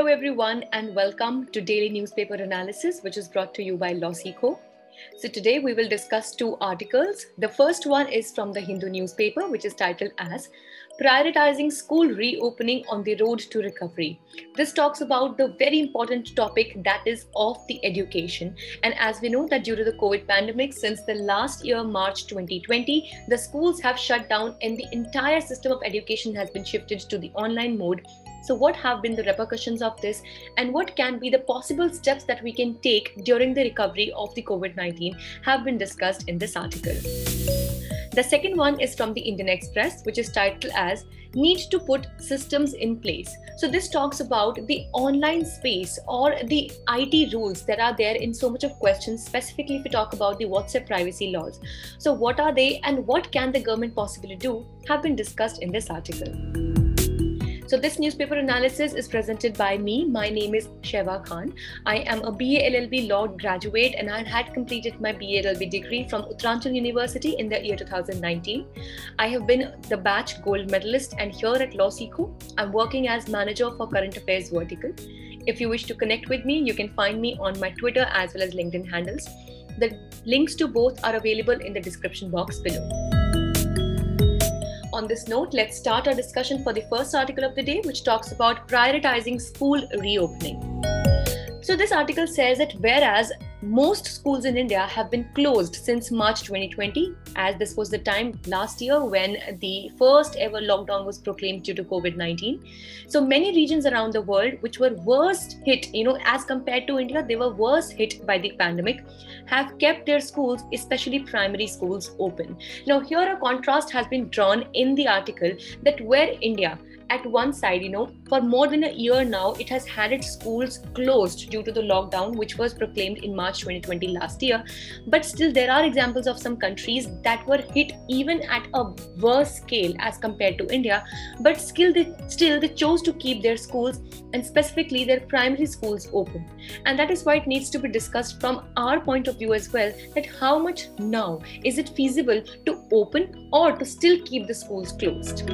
Hello, everyone, and welcome to Daily Newspaper Analysis, which is brought to you by LawSikho. So, today we will discuss two articles. The first one is from the Hindu newspaper, which is titled as Prioritizing School Reopening on the Road to Recovery. This talks about the very important topic that is of the education. And as we know that due to the COVID pandemic, since the last year, March 2020, the schools have shut down and the entire system of education has been shifted to the online mode so, what have been the repercussions of this, and what can be the possible steps that we can take during the recovery of the COVID 19 have been discussed in this article. The second one is from the Indian Express, which is titled as Need to Put Systems in Place. So, this talks about the online space or the IT rules that are there in so much of questions, specifically if we talk about the WhatsApp privacy laws. So, what are they and what can the government possibly do have been discussed in this article. So, this newspaper analysis is presented by me. My name is Sheva Khan. I am a BA LLB law graduate and I had completed my BA LLB degree from Uttaranchal University in the year 2019. I have been the batch gold medalist and here at LawSikho, I'm working as manager for current affairs vertical. If you wish to connect with me, you can find me on my Twitter as well as LinkedIn handles. The links to both are available in the description box below on this note, let's start our discussion for the first article of the day, which talks about prioritizing school reopening. So, this article says that whereas most schools in India have been closed since March 2020, as this was the time last year when the first ever lockdown was proclaimed due to COVID 19. So, many regions around the world, which were worst hit, you know, as compared to India, they were worst hit by the pandemic, have kept their schools, especially primary schools, open. Now, here a contrast has been drawn in the article that where India at one side, you know, for more than a year now, it has had its schools closed due to the lockdown, which was proclaimed in March 2020 last year. But still, there are examples of some countries that were hit even at a worse scale as compared to India. But still, they still they chose to keep their schools and specifically their primary schools open. And that is why it needs to be discussed from our point of view as well. That how much now is it feasible to open or to still keep the schools closed?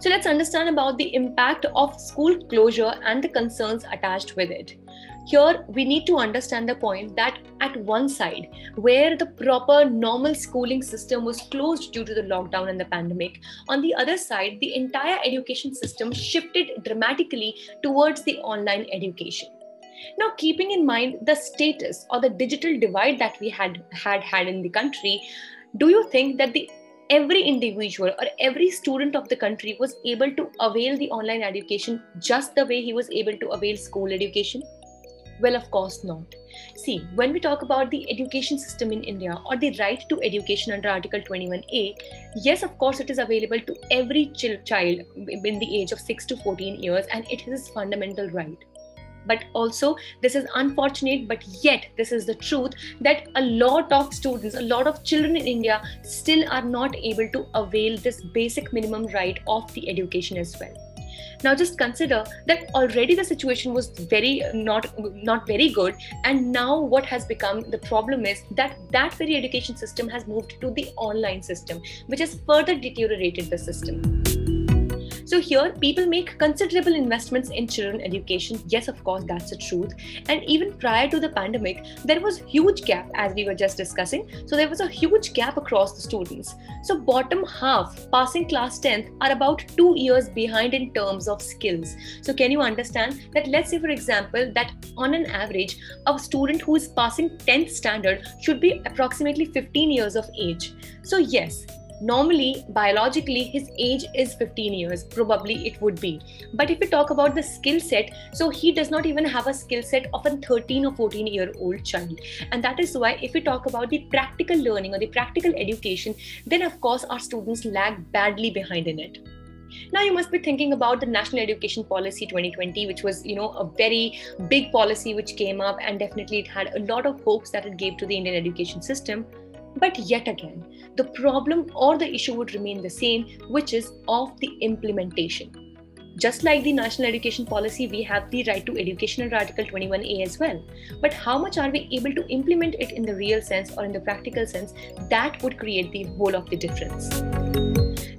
So let's understand about the impact of school closure and the concerns attached with it. Here, we need to understand the point that at one side, where the proper normal schooling system was closed due to the lockdown and the pandemic, on the other side, the entire education system shifted dramatically towards the online education. Now, keeping in mind the status or the digital divide that we had had, had in the country, do you think that the every individual or every student of the country was able to avail the online education just the way he was able to avail school education? Well, of course not. See, when we talk about the education system in India or the right to education under Article 21A, yes, of course, it is available to every child in the age of 6 to 14 years and it is a fundamental right but also this is unfortunate but yet this is the truth that a lot of students a lot of children in india still are not able to avail this basic minimum right of the education as well. Now just consider that already the situation was very uh, not not very good. And now what has become the problem is that that very education system has moved to the online system which has further deteriorated the system so here, people make considerable investments in children education. Yes, of course, that's the truth. And even prior to the pandemic, there was huge gap as we were just discussing. So there was a huge gap across the students. So bottom half, passing class 10th, are about two years behind in terms of skills. So can you understand that? Let's say, for example, that on an average, a student who is passing 10th standard should be approximately 15 years of age. So yes, normally biologically his age is 15 years. Probably it would be. But if we talk about the skill set so he does not even have a skill set of a 13 or 14 year old child. And that is why if we talk about the practical learning or the practical education then of course our students lag badly behind in it. Now you must be thinking about the national education policy 2020 which was you know a very big policy which came up and definitely it had a lot of hopes that it gave to the indian education system but yet again, the problem or the issue would remain the same, which is of the implementation. Just like the national education policy, we have the right to education under Article 21A as well. But how much are we able to implement it in the real sense or in the practical sense? That would create the whole of the difference.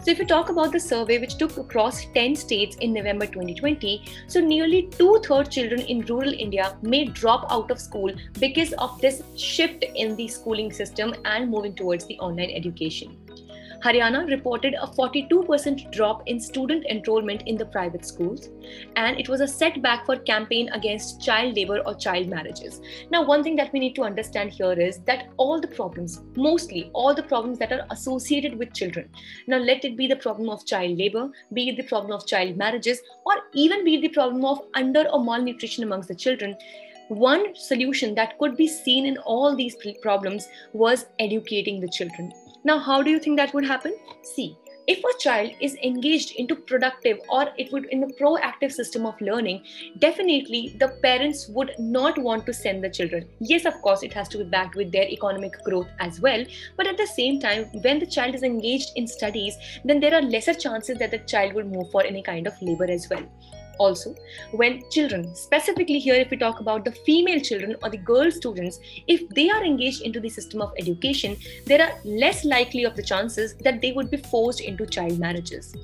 So, if you talk about the survey which took across 10 states in November 2020, so nearly two thirds children in rural India may drop out of school because of this shift in the schooling system and moving towards the online education. Haryana reported a 42% drop in student enrollment in the private schools, and it was a setback for campaign against child labor or child marriages. Now, one thing that we need to understand here is that all the problems, mostly all the problems that are associated with children, now let it be the problem of child labor, be it the problem of child marriages, or even be it the problem of under or malnutrition amongst the children, one solution that could be seen in all these problems was educating the children now, how do you think that would happen? See, if a child is engaged into productive or it would in a proactive system of learning definitely the parents would not want to send the children. Yes of course it has to be backed with their economic growth as well. But at the same time when the child is engaged in studies then there are lesser chances that the child will move for any kind of labor as well also when children specifically here if we talk about the female children or the girl students if they are engaged into the system of education there are less likely of the chances that they would be forced into child marriages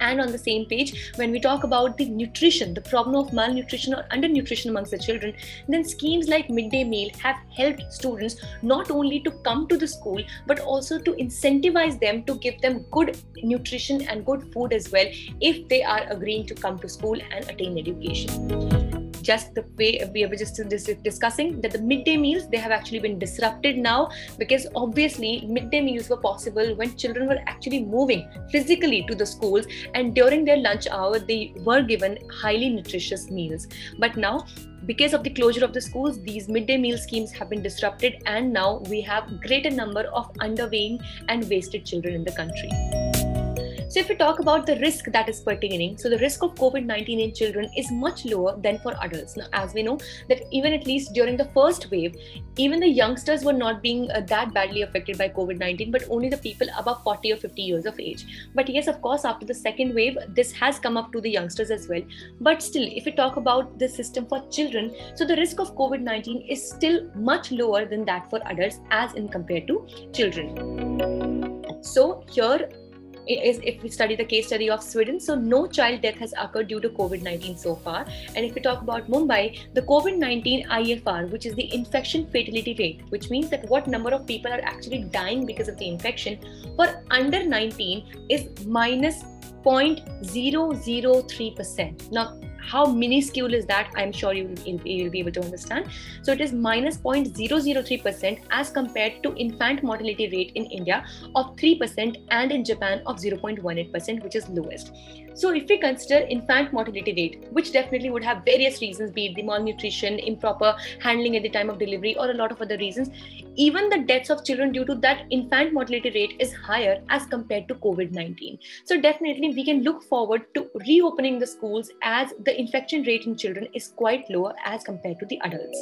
and on the same page when we talk about the nutrition the problem of malnutrition or undernutrition amongst the children then schemes like midday meal have helped students not only to come to the school but also to incentivize them to give them good nutrition and good food as well if they are agreeing to come to school and attain education just the way we were just discussing that the midday meals they have actually been disrupted now because obviously midday meals were possible when children were actually moving physically to the schools and during their lunch hour they were given highly nutritious meals. But now because of the closure of the schools these midday meal schemes have been disrupted and now we have greater number of underweight and wasted children in the country so, if we talk about the risk that is pertaining, so the risk of COVID 19 in children is much lower than for adults. Now, as we know, that even at least during the first wave, even the youngsters were not being uh, that badly affected by COVID 19, but only the people above 40 or 50 years of age. But yes, of course, after the second wave, this has come up to the youngsters as well. But still, if we talk about the system for children, so the risk of COVID 19 is still much lower than that for adults as in compared to children. So, here is if we study the case study of Sweden, so no child death has occurred due to COVID 19 so far. And if we talk about Mumbai, the COVID 19 IFR, which is the infection fatality rate, which means that what number of people are actually dying because of the infection for under 19 is minus 0.003%. Now, how minuscule is that? I'm sure you will, you will be able to understand. So it is minus 0.003% as compared to infant mortality rate in India of 3% and in Japan of 0.18%, which is lowest. So, if we consider infant mortality rate, which definitely would have various reasons, be it the malnutrition, improper handling at the time of delivery, or a lot of other reasons, even the deaths of children due to that infant mortality rate is higher as compared to COVID 19. So, definitely we can look forward to reopening the schools as the infection rate in children is quite lower as compared to the adults.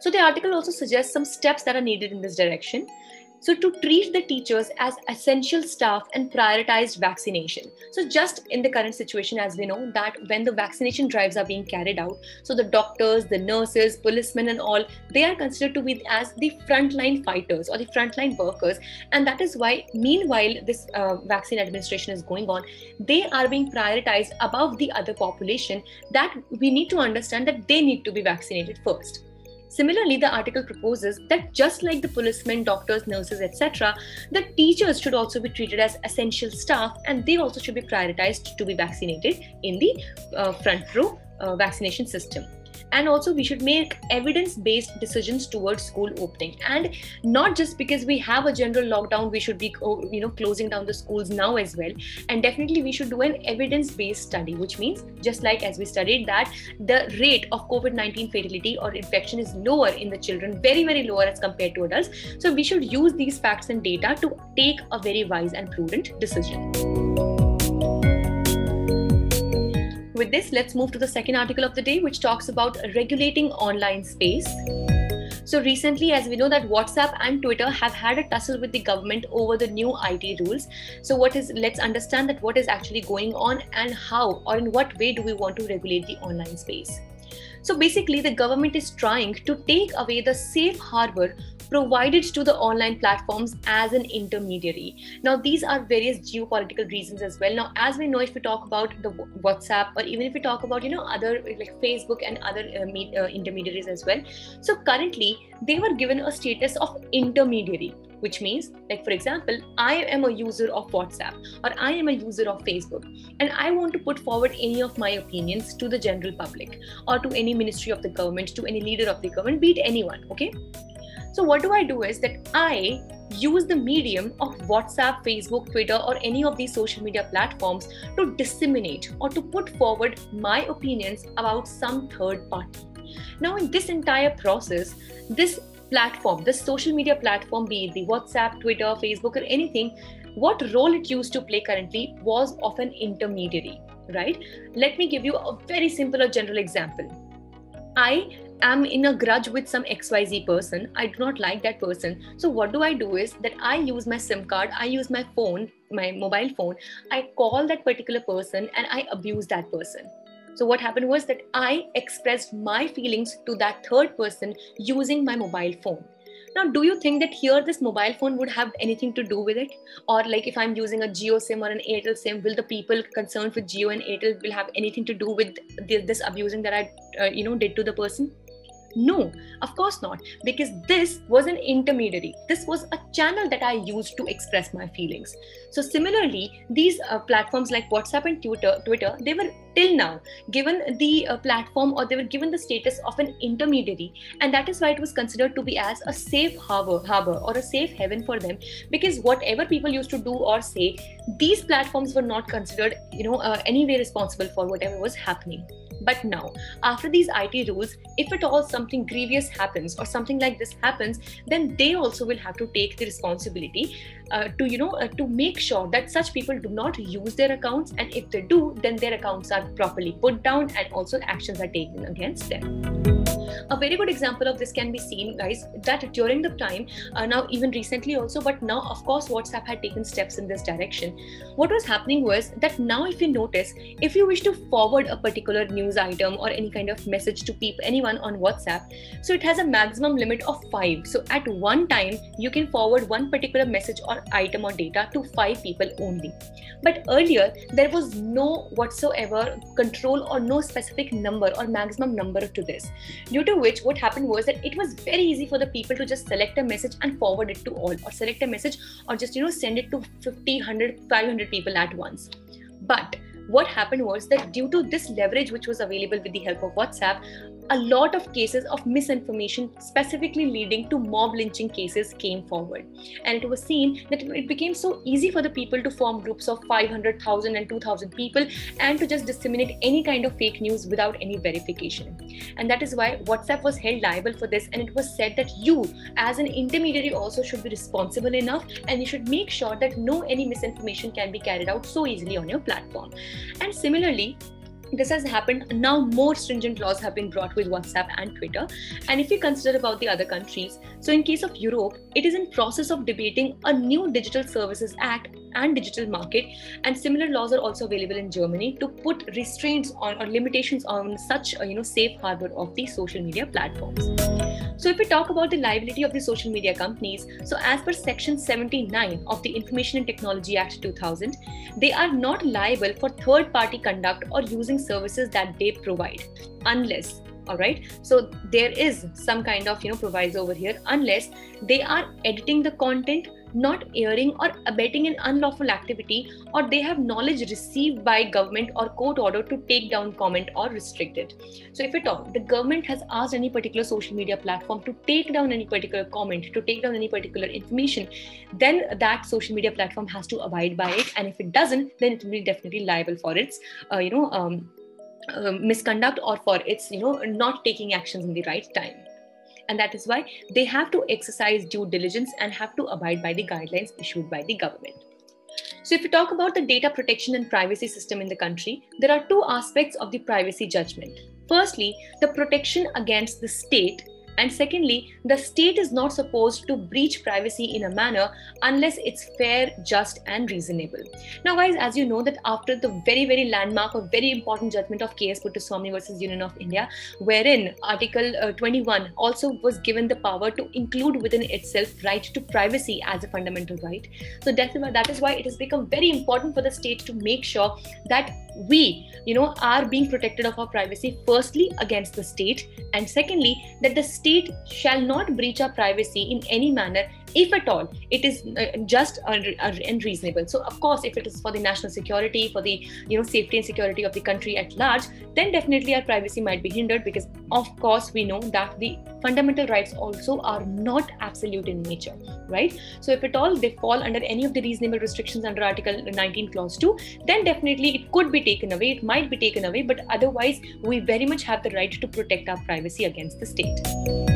So, the article also suggests some steps that are needed in this direction. So, to treat the teachers as essential staff and prioritized vaccination. So, just in the current situation, as we know, that when the vaccination drives are being carried out, so the doctors, the nurses, policemen, and all, they are considered to be as the frontline fighters or the frontline workers. And that is why, meanwhile, this uh, vaccine administration is going on, they are being prioritized above the other population. That we need to understand that they need to be vaccinated first. Similarly, the article proposes that just like the policemen, doctors, nurses, etc., the teachers should also be treated as essential staff and they also should be prioritized to be vaccinated in the uh, front row uh, vaccination system and also we should make evidence based decisions towards school opening. And not just because we have a general lockdown we should be oh, you know closing down the schools now as well. And definitely we should do an evidence based study which means just like as we studied that the rate of covid-19 fatality or infection is lower in the children very very lower as compared to adults. So we should use these facts and data to take a very wise and prudent decision with this, let's move to the second article of the day, which talks about regulating online space. So recently, as we know that WhatsApp and Twitter have had a tussle with the government over the new IT rules. So what is let's understand that what is actually going on and how or in what way do we want to regulate the online space. So basically, the government is trying to take away the safe harbor provided to the online platforms as an intermediary. Now, these are various geopolitical reasons as well. Now, as we know, if we talk about the WhatsApp or even if we talk about, you know, other like Facebook and other uh, uh, intermediaries as well. So currently, they were given a status of intermediary which means like for example i am a user of whatsapp or i am a user of facebook and i want to put forward any of my opinions to the general public or to any ministry of the government to any leader of the government be it anyone okay so what do i do is that i use the medium of whatsapp facebook twitter or any of these social media platforms to disseminate or to put forward my opinions about some third party now in this entire process this platform, this social media platform, be it the WhatsApp, Twitter, Facebook, or anything, what role it used to play currently was of an intermediary, right? Let me give you a very simple or general example. I am in a grudge with some XYZ person. I do not like that person. So, what do I do is that I use my SIM card, I use my phone, my mobile phone, I call that particular person and I abuse that person so, what happened was that I expressed my feelings to that third person using my mobile phone. Now, do you think that here this mobile phone would have anything to do with it? Or, like, if I'm using a Jio SIM or an Airtel SIM, will the people concerned with Jio and Airtel will have anything to do with this abusing that I, uh, you know, did to the person? No, of course not, because this was an intermediary. This was a channel that I used to express my feelings. So similarly, these uh, platforms like WhatsApp and Twitter, Twitter, they were till now given the uh, platform or they were given the status of an intermediary, and that is why it was considered to be as a safe harbor, harbor or a safe haven for them. Because whatever people used to do or say, these platforms were not considered, you know, uh, anyway responsible for whatever was happening. But now, after these IT rules, if at all something grievous happens or something like this happens, then they also will have to take the responsibility uh, to you know uh, to make sure that such people do not use their accounts, and if they do, then their accounts are properly put down and also actions are taken against them. A very good example of this can be seen guys that during the time uh, now even recently also but now of course whatsapp had taken steps in this direction. What was happening was that now if you notice if you wish to forward a particular news item or any kind of message to people anyone on whatsapp. So it has a maximum limit of 5 so at one time you can forward one particular message or item or data to 5 people only. But earlier there was no whatsoever control or no specific number or maximum number to this. Due to which what happened was that it was very easy for the people to just select a message and forward it to all or select a message or just you know send it to 50 100 500 people at once. But what happened was that due to this leverage which was available with the help of whatsapp a lot of cases of misinformation, specifically leading to mob lynching cases, came forward. And it was seen that it became so easy for the people to form groups of 500,000 and 2,000 people and to just disseminate any kind of fake news without any verification. And that is why WhatsApp was held liable for this. And it was said that you, as an intermediary, also should be responsible enough and you should make sure that no any misinformation can be carried out so easily on your platform. And similarly, this has happened. Now more stringent laws have been brought with whatsapp and twitter. And if we consider about the other countries so in case of europe it is in process of debating a new digital services act and digital market. And similar laws are also available in germany to put restraints on or limitations on such a you know safe harbor of the social media platforms. So if we talk about the liability of the social media companies so as per section 79 of the information and technology act 2000 they are not liable for third party conduct or using services that they provide unless all right? So there is some kind of you know proviso over here unless they are editing the content not aiding or abetting an unlawful activity, or they have knowledge received by government or court order to take down comment or restrict it. So, if at all the government has asked any particular social media platform to take down any particular comment, to take down any particular information, then that social media platform has to abide by it. And if it doesn't, then it will be definitely liable for its, uh, you know, um, uh, misconduct or for its, you know, not taking actions in the right time and that is why they have to exercise due diligence and have to abide by the guidelines issued by the government. So, if we talk about the data protection and privacy system in the country, there are two aspects of the privacy judgment. Firstly, the protection against the state And secondly, the state is not supposed to breach privacy in a manner unless it's fair, just, and reasonable. Now, guys, as you know that after the very, very landmark or very important judgment of KS Puttaswamy versus Union of India, wherein Article uh, 21 also was given the power to include within itself right to privacy as a fundamental right. So definitely that is why it has become very important for the state to make sure that we, you know, are being protected of our privacy firstly against the state, and secondly that the state shall not breach our privacy in any manner if at all it is uh, just unreasonable. So of course if it is for the national security for the you know safety and security of the country at large then definitely our privacy might be hindered because of course we know that the fundamental rights also are not absolute in nature right? So if at all they fall under any of the reasonable restrictions under article 19 clause 2 then definitely it could be taken away it might be taken away but otherwise we very much have the right to protect our privacy against the state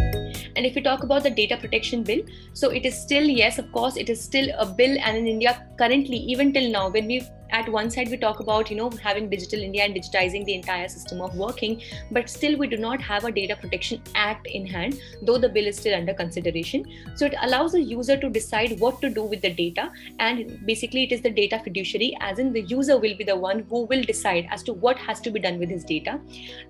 and if we talk about the data protection bill, so it is still, yes, of course, it is still a bill. And in India, currently, even till now, when we at one side we talk about you know having digital india and digitizing the entire system of working but still we do not have a data protection act in hand though the bill is still under consideration. So it allows the user to decide what to do with the data and basically it is the data fiduciary as in the user will be the one who will decide as to what has to be done with his data.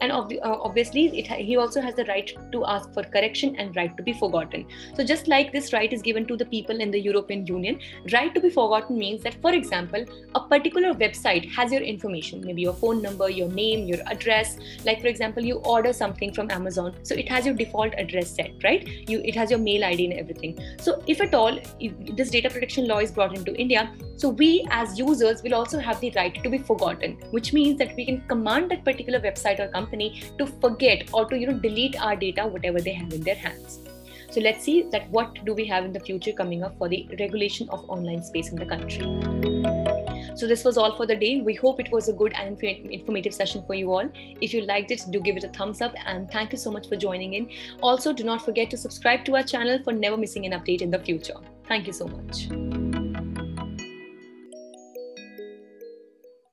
And ob- uh, obviously it, he also has the right to ask for correction and right to be forgotten. So just like this right is given to the people in the european union right to be forgotten means that for example a particular particular website has your information, maybe your phone number, your name, your address. Like for example, you order something from Amazon, so it has your default address set, right? You it has your mail ID and everything. So if at all if this data protection law is brought into India, so we as users will also have the right to be forgotten, which means that we can command that particular website or company to forget or to you know delete our data, whatever they have in their hands. So let's see that what do we have in the future coming up for the regulation of online space in the country. So this was all for the day. We hope it was a good and informative session for you all. If you liked it, do give it a thumbs up and thank you so much for joining in. Also, do not forget to subscribe to our channel for never missing an update in the future. Thank you so much.